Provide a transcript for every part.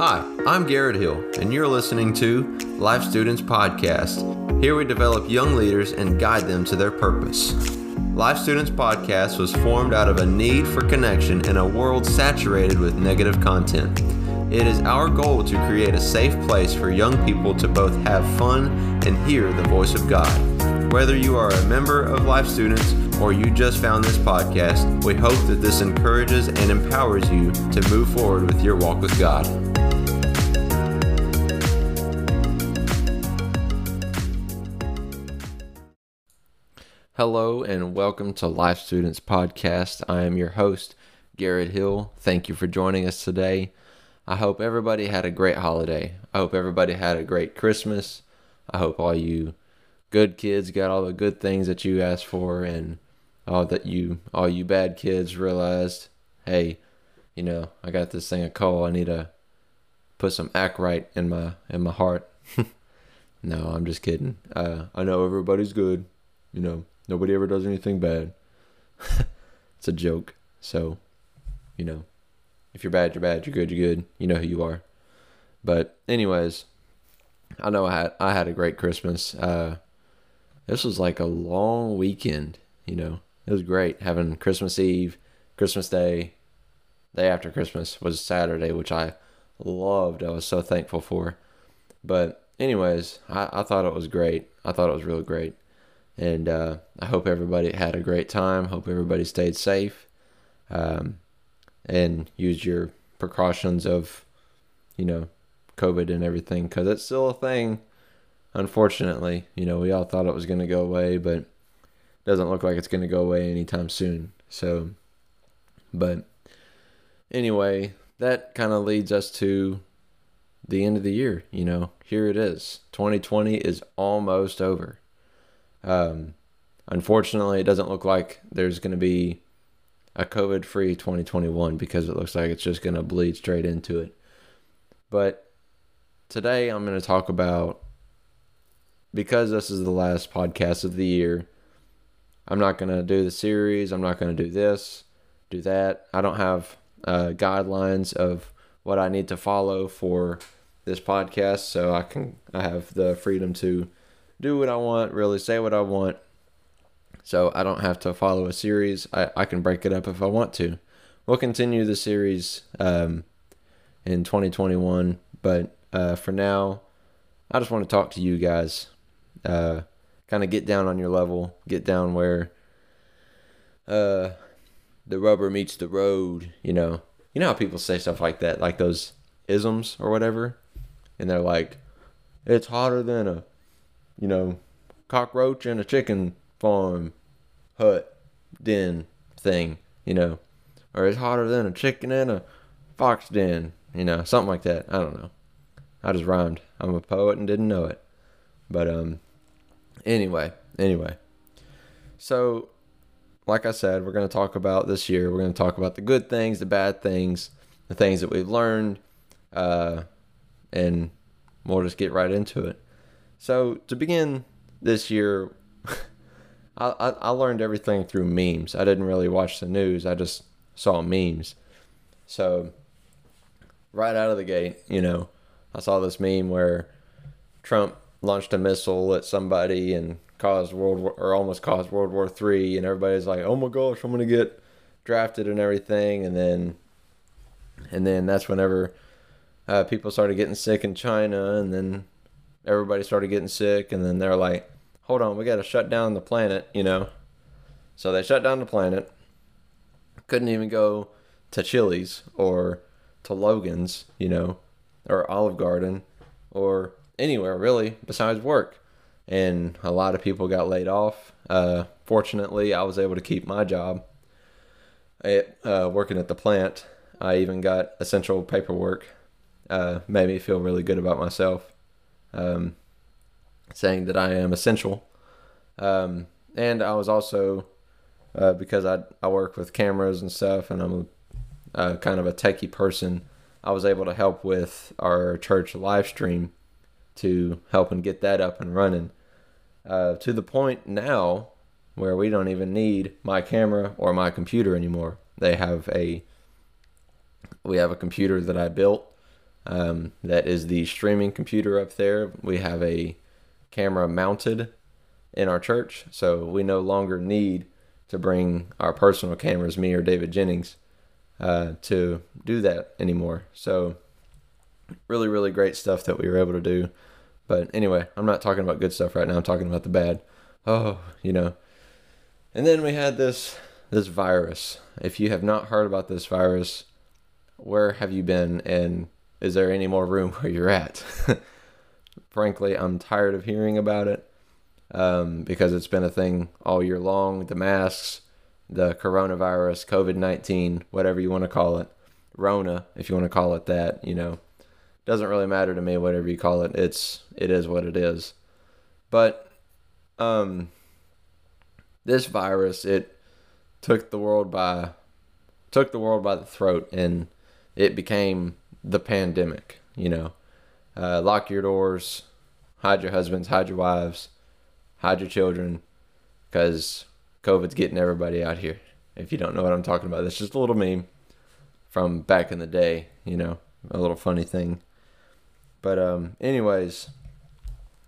Hi, I'm Garrett Hill, and you're listening to Life Students Podcast. Here we develop young leaders and guide them to their purpose. Life Students Podcast was formed out of a need for connection in a world saturated with negative content. It is our goal to create a safe place for young people to both have fun and hear the voice of God. Whether you are a member of Life Students or you just found this podcast, we hope that this encourages and empowers you to move forward with your walk with God. Hello and welcome to Life Students Podcast. I am your host, Garrett Hill. Thank you for joining us today. I hope everybody had a great holiday. I hope everybody had a great Christmas. I hope all you good kids got all the good things that you asked for and all that you all you bad kids realized, hey, you know, I got this thing a call. I need to put some act right in my in my heart. no, I'm just kidding. Uh, I know everybody's good. You know, nobody ever does anything bad. it's a joke. So, you know, if you're bad, you're bad. You're good, you're good. You know who you are. But anyways, I know I had I had a great Christmas. Uh, this was like a long weekend. You know, it was great having Christmas Eve, Christmas Day, day after Christmas was Saturday, which I loved. I was so thankful for. But anyways, I, I thought it was great. I thought it was really great. And uh, I hope everybody had a great time. Hope everybody stayed safe. Um, and used your precautions of, you know, COVID and everything because it's still a thing. Unfortunately, you know, we all thought it was going to go away, but it doesn't look like it's going to go away anytime soon. So, but anyway, that kind of leads us to the end of the year. You know, here it is. 2020 is almost over. Um, unfortunately, it doesn't look like there's going to be a COVID free 2021 because it looks like it's just going to bleed straight into it. But today I'm going to talk about because this is the last podcast of the year. I'm not going to do the series. I'm not going to do this, do that. I don't have uh, guidelines of what I need to follow for this podcast, so I can I have the freedom to do what I want, really say what I want, so I don't have to follow a series. I, I can break it up if I want to. We'll continue the series um, in 2021, but uh, for now, I just want to talk to you guys. Uh, kind of get down on your level, get down where uh, the rubber meets the road. You know, you know how people say stuff like that, like those isms or whatever, and they're like, "It's hotter than a, you know, cockroach in a chicken farm hut den thing, you know, or it's hotter than a chicken in a fox den, you know, something like that. I don't know. I just rhymed. I'm a poet and didn't know it. But um anyway, anyway. So like I said, we're going to talk about this year. We're going to talk about the good things, the bad things, the things that we've learned uh and we'll just get right into it. So, to begin this year I, I, learned everything through memes. I didn't really watch the news. I just saw memes. So right out of the gate, you know, I saw this meme where Trump launched a missile at somebody and caused World War or almost caused World War Three, and everybody's like, "Oh my gosh, I'm gonna get drafted and everything," and then and then that's whenever uh, people started getting sick in China, and then everybody started getting sick, and then they're like, hold on, we got to shut down the planet, you know. So they shut down the planet. Couldn't even go to Chili's or to Logan's, you know, or Olive Garden or anywhere really besides work. And a lot of people got laid off. Uh, fortunately, I was able to keep my job at, uh, working at the plant. I even got essential paperwork. Uh, made me feel really good about myself. Um, saying that I am essential. Um, and I was also uh, because I I work with cameras and stuff, and I'm a, kind of a techie person. I was able to help with our church live stream to help and get that up and running. Uh, to the point now where we don't even need my camera or my computer anymore. They have a we have a computer that I built Um, that is the streaming computer up there. We have a camera mounted in our church, so we no longer need to bring our personal cameras, me or David Jennings, uh, to do that anymore. So, really, really great stuff that we were able to do. But anyway, I'm not talking about good stuff right now. I'm talking about the bad. Oh, you know. And then we had this this virus. If you have not heard about this virus, where have you been and is there any more room where you're at? Frankly, I'm tired of hearing about it um, because it's been a thing all year long. The masks, the coronavirus, COVID 19, whatever you want to call it, Rona, if you want to call it that, you know, doesn't really matter to me, whatever you call it. It's, it is what it is. But, um, this virus, it took the world by, took the world by the throat and it became the pandemic, you know. Uh, lock your doors, hide your husbands, hide your wives, hide your children, because COVID's getting everybody out here. If you don't know what I'm talking about, it's just a little meme from back in the day, you know, a little funny thing. But um, anyways,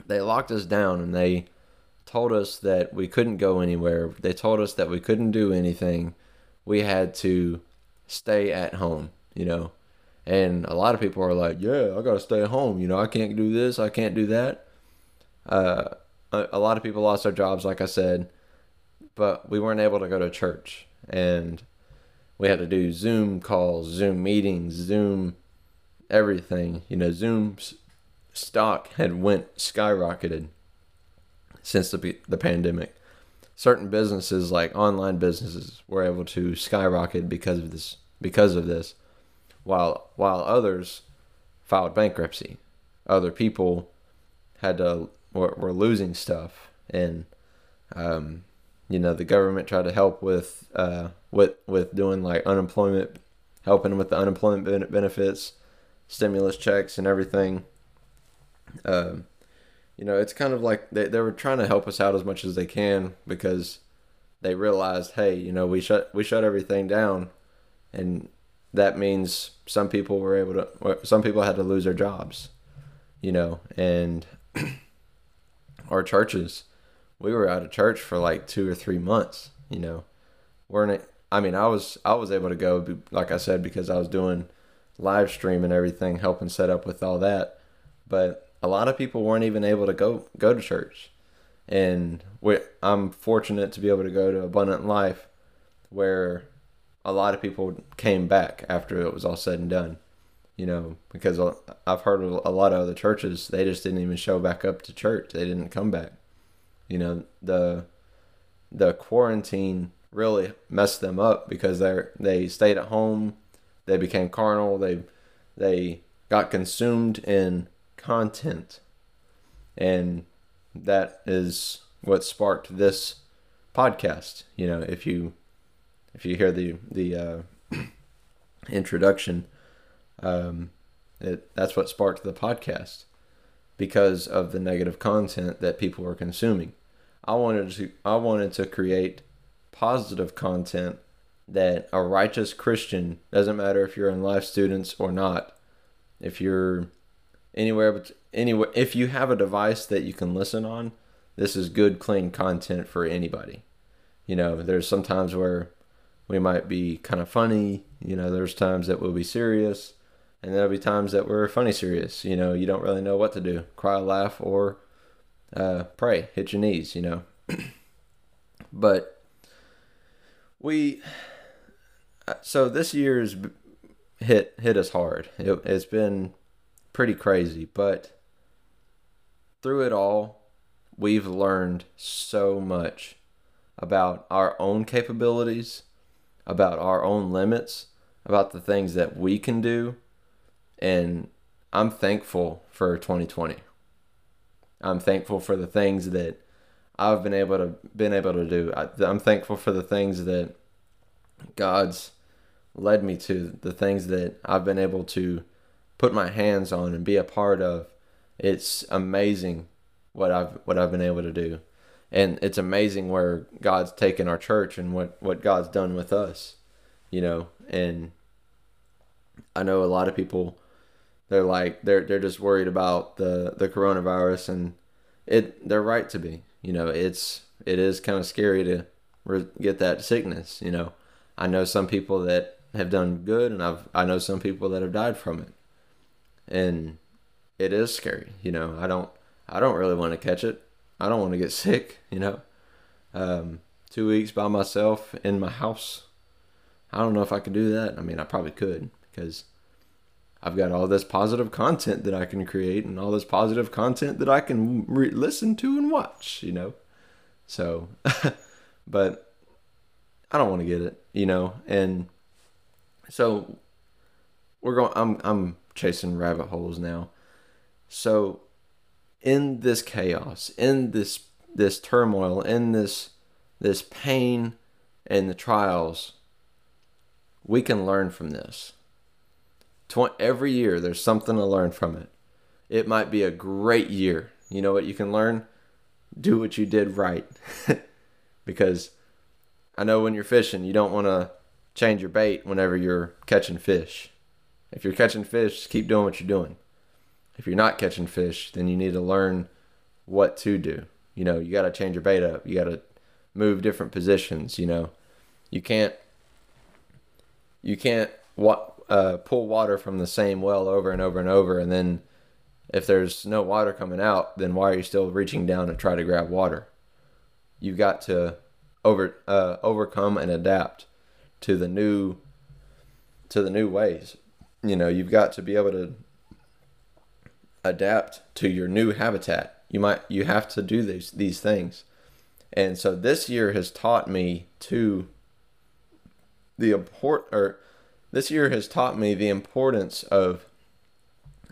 they locked us down and they told us that we couldn't go anywhere. They told us that we couldn't do anything. We had to stay at home, you know. And a lot of people are like, "Yeah, I gotta stay home. You know, I can't do this, I can't do that." Uh, a, a lot of people lost their jobs, like I said, but we weren't able to go to church, and we had to do Zoom calls, Zoom meetings, Zoom everything. You know, Zoom's stock had went skyrocketed since the the pandemic. Certain businesses, like online businesses, were able to skyrocket because of this. Because of this, while while others filed bankruptcy, other people had to were, were losing stuff, and um, you know the government tried to help with uh, with with doing like unemployment, helping with the unemployment benefits, stimulus checks, and everything. Um, you know, it's kind of like they, they were trying to help us out as much as they can because they realized, hey, you know, we shut we shut everything down, and that means some people were able to some people had to lose their jobs, you know, and our churches, we were out of church for like two or three months, you know, weren't it? I mean, I was I was able to go, like I said, because I was doing live stream and everything, helping set up with all that, but a lot of people weren't even able to go go to church, and we, I'm fortunate to be able to go to Abundant Life, where a lot of people came back after it was all said and done. You know, because I've heard a lot of other churches, they just didn't even show back up to church. They didn't come back. You know, the the quarantine really messed them up because they they stayed at home, they became carnal, they they got consumed in content. And that is what sparked this podcast. You know, if you if you hear the the uh, introduction, um, it, that's what sparked the podcast because of the negative content that people were consuming. I wanted to I wanted to create positive content that a righteous Christian doesn't matter if you're in life students or not, if you're anywhere but anywhere if you have a device that you can listen on, this is good clean content for anybody. You know, there's sometimes where we might be kind of funny. You know, there's times that we'll be serious, and there'll be times that we're funny serious. You know, you don't really know what to do cry, laugh, or uh, pray, hit your knees, you know. but we, uh, so this year's hit hit us hard. It, it's been pretty crazy, but through it all, we've learned so much about our own capabilities about our own limits, about the things that we can do. And I'm thankful for 2020. I'm thankful for the things that I've been able to been able to do. I, I'm thankful for the things that God's led me to, the things that I've been able to put my hands on and be a part of. It's amazing what I've what I've been able to do and it's amazing where God's taken our church and what what God's done with us, you know. And I know a lot of people They're like they're they're just worried about the the coronavirus and it they're right to be. You know, it's it is kind of scary to re- get that sickness, you know. I know some people that have done good and I've I know some people that have died from it. And it is scary, you know. I don't I don't really want to catch it. I don't want to get sick, you know. Um, two weeks by myself in my house. I don't know if I could do that. I mean, I probably could because I've got all this positive content that I can create and all this positive content that I can re- listen to and watch, you know. So, but I don't want to get it, you know. And so we're going I'm I'm chasing rabbit holes now. So in this chaos, in this this turmoil, in this this pain and the trials, we can learn from this every year there's something to learn from it. It might be a great year. You know what you can learn? Do what you did right. because I know when you're fishing, you don't want to change your bait whenever you're catching fish. If you're catching fish, keep doing what you're doing. If you're not catching fish, then you need to learn what to do. You know, you got to change your bait up. You got to move different positions, you know. You can't you can't uh, pull water from the same well over and over and over, and then if there's no water coming out, then why are you still reaching down to try to grab water? You've got to over uh, overcome and adapt to the new to the new ways. You know, you've got to be able to adapt to your new habitat. You might you have to do these these things. And so this year has taught me to the import or this year has taught me the importance of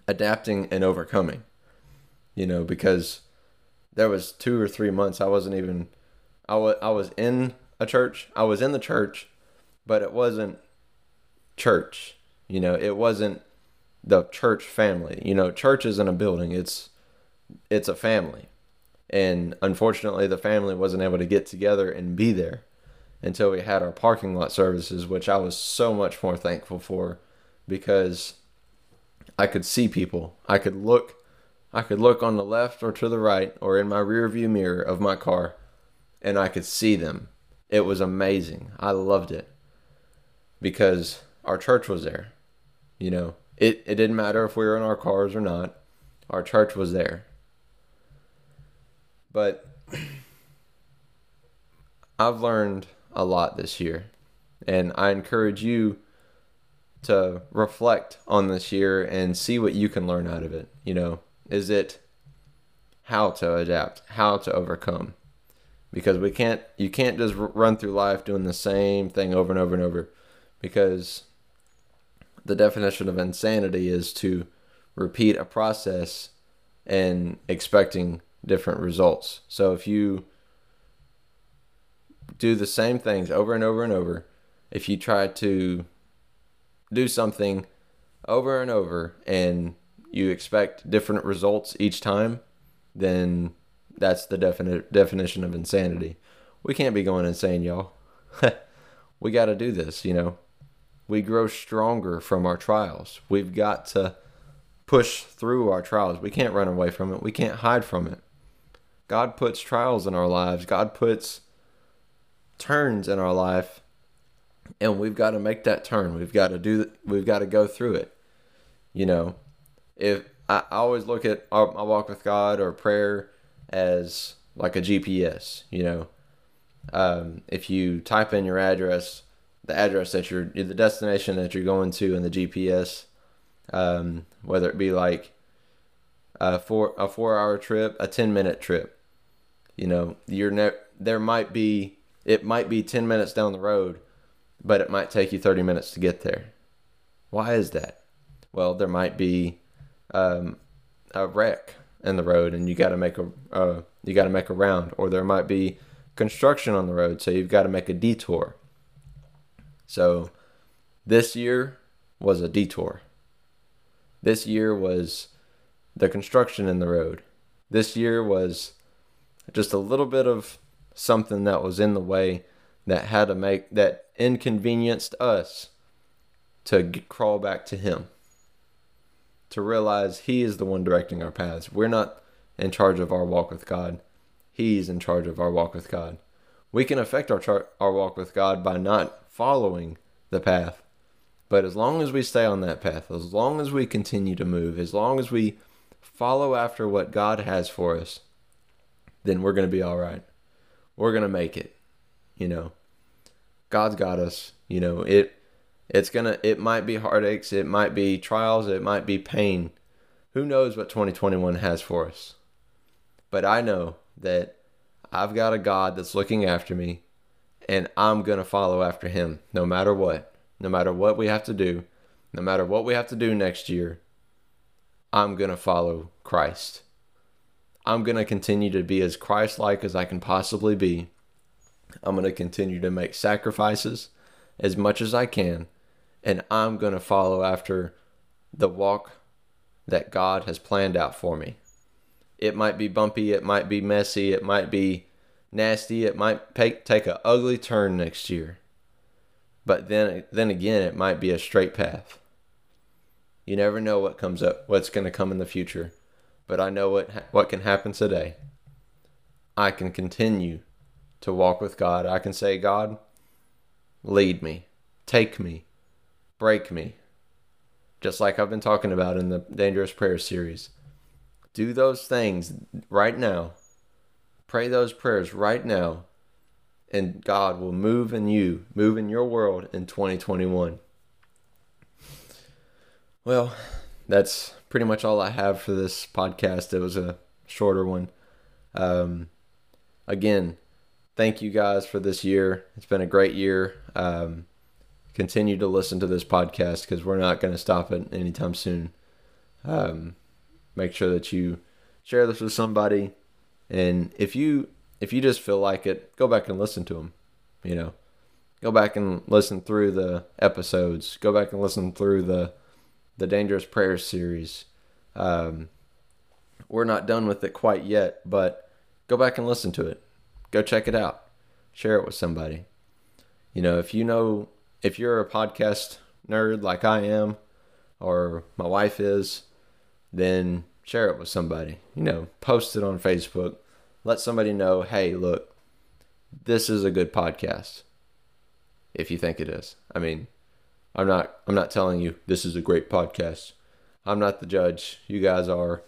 adapting and overcoming. You know, because there was two or three months I wasn't even I was I was in a church. I was in the church, but it wasn't church. You know, it wasn't the church family. You know, church isn't a building. It's it's a family. And unfortunately, the family wasn't able to get together and be there until we had our parking lot services, which I was so much more thankful for because I could see people. I could look I could look on the left or to the right or in my rear view mirror of my car and I could see them. It was amazing. I loved it because our church was there. You know, it, it didn't matter if we were in our cars or not. Our church was there. But I've learned a lot this year. And I encourage you to reflect on this year and see what you can learn out of it. You know, is it how to adapt, how to overcome? Because we can't, you can't just run through life doing the same thing over and over and over. Because the definition of insanity is to repeat a process and expecting different results. So if you do the same things over and over and over, if you try to do something over and over and you expect different results each time, then that's the definite definition of insanity. We can't be going insane, y'all. we got to do this, you know. We grow stronger from our trials. We've got to push through our trials. We can't run away from it. We can't hide from it. God puts trials in our lives. God puts turns in our life and we've got to make that turn we've got to do we've got to go through it you know if i, I always look at our, my walk with god or prayer as like a gps you know um, if you type in your address the address that you're the destination that you're going to in the gps um, whether it be like a four a four hour trip a 10 minute trip you know you're ne- there might be it might be 10 minutes down the road, but it might take you 30 minutes to get there. Why is that? Well, there might be um, a wreck in the road, and you got to make a uh, you got to make a round, or there might be construction on the road, so you've got to make a detour. So, this year was a detour. This year was the construction in the road. This year was just a little bit of something that was in the way that had to make that inconvenienced us to get, crawl back to him. to realize He is the one directing our paths. We're not in charge of our walk with God, He's in charge of our walk with God. We can affect our, our walk with God by not following the path. But as long as we stay on that path, as long as we continue to move, as long as we follow after what God has for us, then we're going to be all right. We're going to make it. You know, God's got us. You know, it it's going to it might be heartaches, it might be trials, it might be pain. Who knows what 2021 has for us? But I know that I've got a God that's looking after me and I'm going to follow after him no matter what. No matter what we have to do, no matter what we have to do next year, I'm going to follow Christ. I'm going to continue to be as Christ like as I can possibly be. I'm going to continue to make sacrifices as much as I can, and I'm going to follow after the walk that God has planned out for me. It might be bumpy, it might be messy, it might be nasty, it might take, take an ugly turn next year. But then then again, it might be a straight path. You never know what comes up, what's going to come in the future. But I know what what can happen today. I can continue to walk with God. I can say, God, lead me, take me, break me. Just like I've been talking about in the Dangerous Prayer series. Do those things right now. Pray those prayers right now and God will move in you, move in your world in 2021. Well, that's pretty much all I have for this podcast. It was a shorter one. Um, again, thank you guys for this year. It's been a great year. Um, continue to listen to this podcast because we're not going to stop it anytime soon. Um, make sure that you share this with somebody. And if you if you just feel like it, go back and listen to them. You know, go back and listen through the episodes. Go back and listen through the the Dangerous Prayers series. Um, we're not done with it quite yet, but go back and listen to it. Go check it out. Share it with somebody. You know, if you know if you're a podcast nerd like I am, or my wife is, then share it with somebody. You know, post it on Facebook let somebody know, hey, look, this is a good podcast. If you think it is. I mean, I'm not I'm not telling you this is a great podcast. I'm not the judge. You guys are.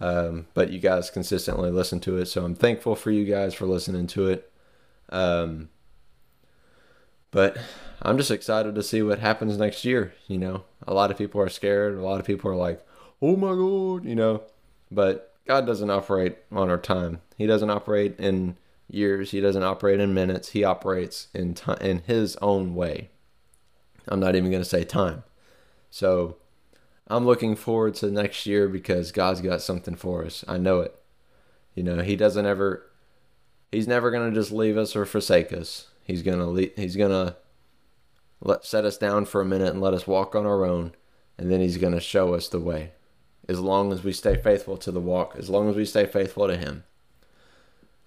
Um, but you guys consistently listen to it, so I'm thankful for you guys for listening to it. Um, but I'm just excited to see what happens next year. You know, a lot of people are scared. A lot of people are like, "Oh my god," you know. But God doesn't operate on our time. He doesn't operate in years. He doesn't operate in minutes. He operates in time in His own way. I'm not even going to say time. So I'm looking forward to next year because God's got something for us. I know it. You know, He doesn't ever. He's never going to just leave us or forsake us. He's gonna le- He's gonna let set us down for a minute and let us walk on our own, and then He's gonna show us the way as long as we stay faithful to the walk, as long as we stay faithful to Him.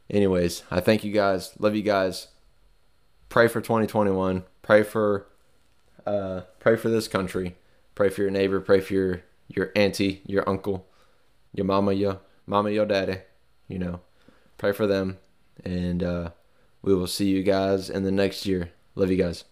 Anyways, I thank you guys. Love you guys. Pray for 2021. Pray for uh, pray for this country. Pray for your neighbor. Pray for your your auntie, your uncle, your mama, your mama, your daddy. You know, pray for them, and uh, we will see you guys in the next year. Love you guys.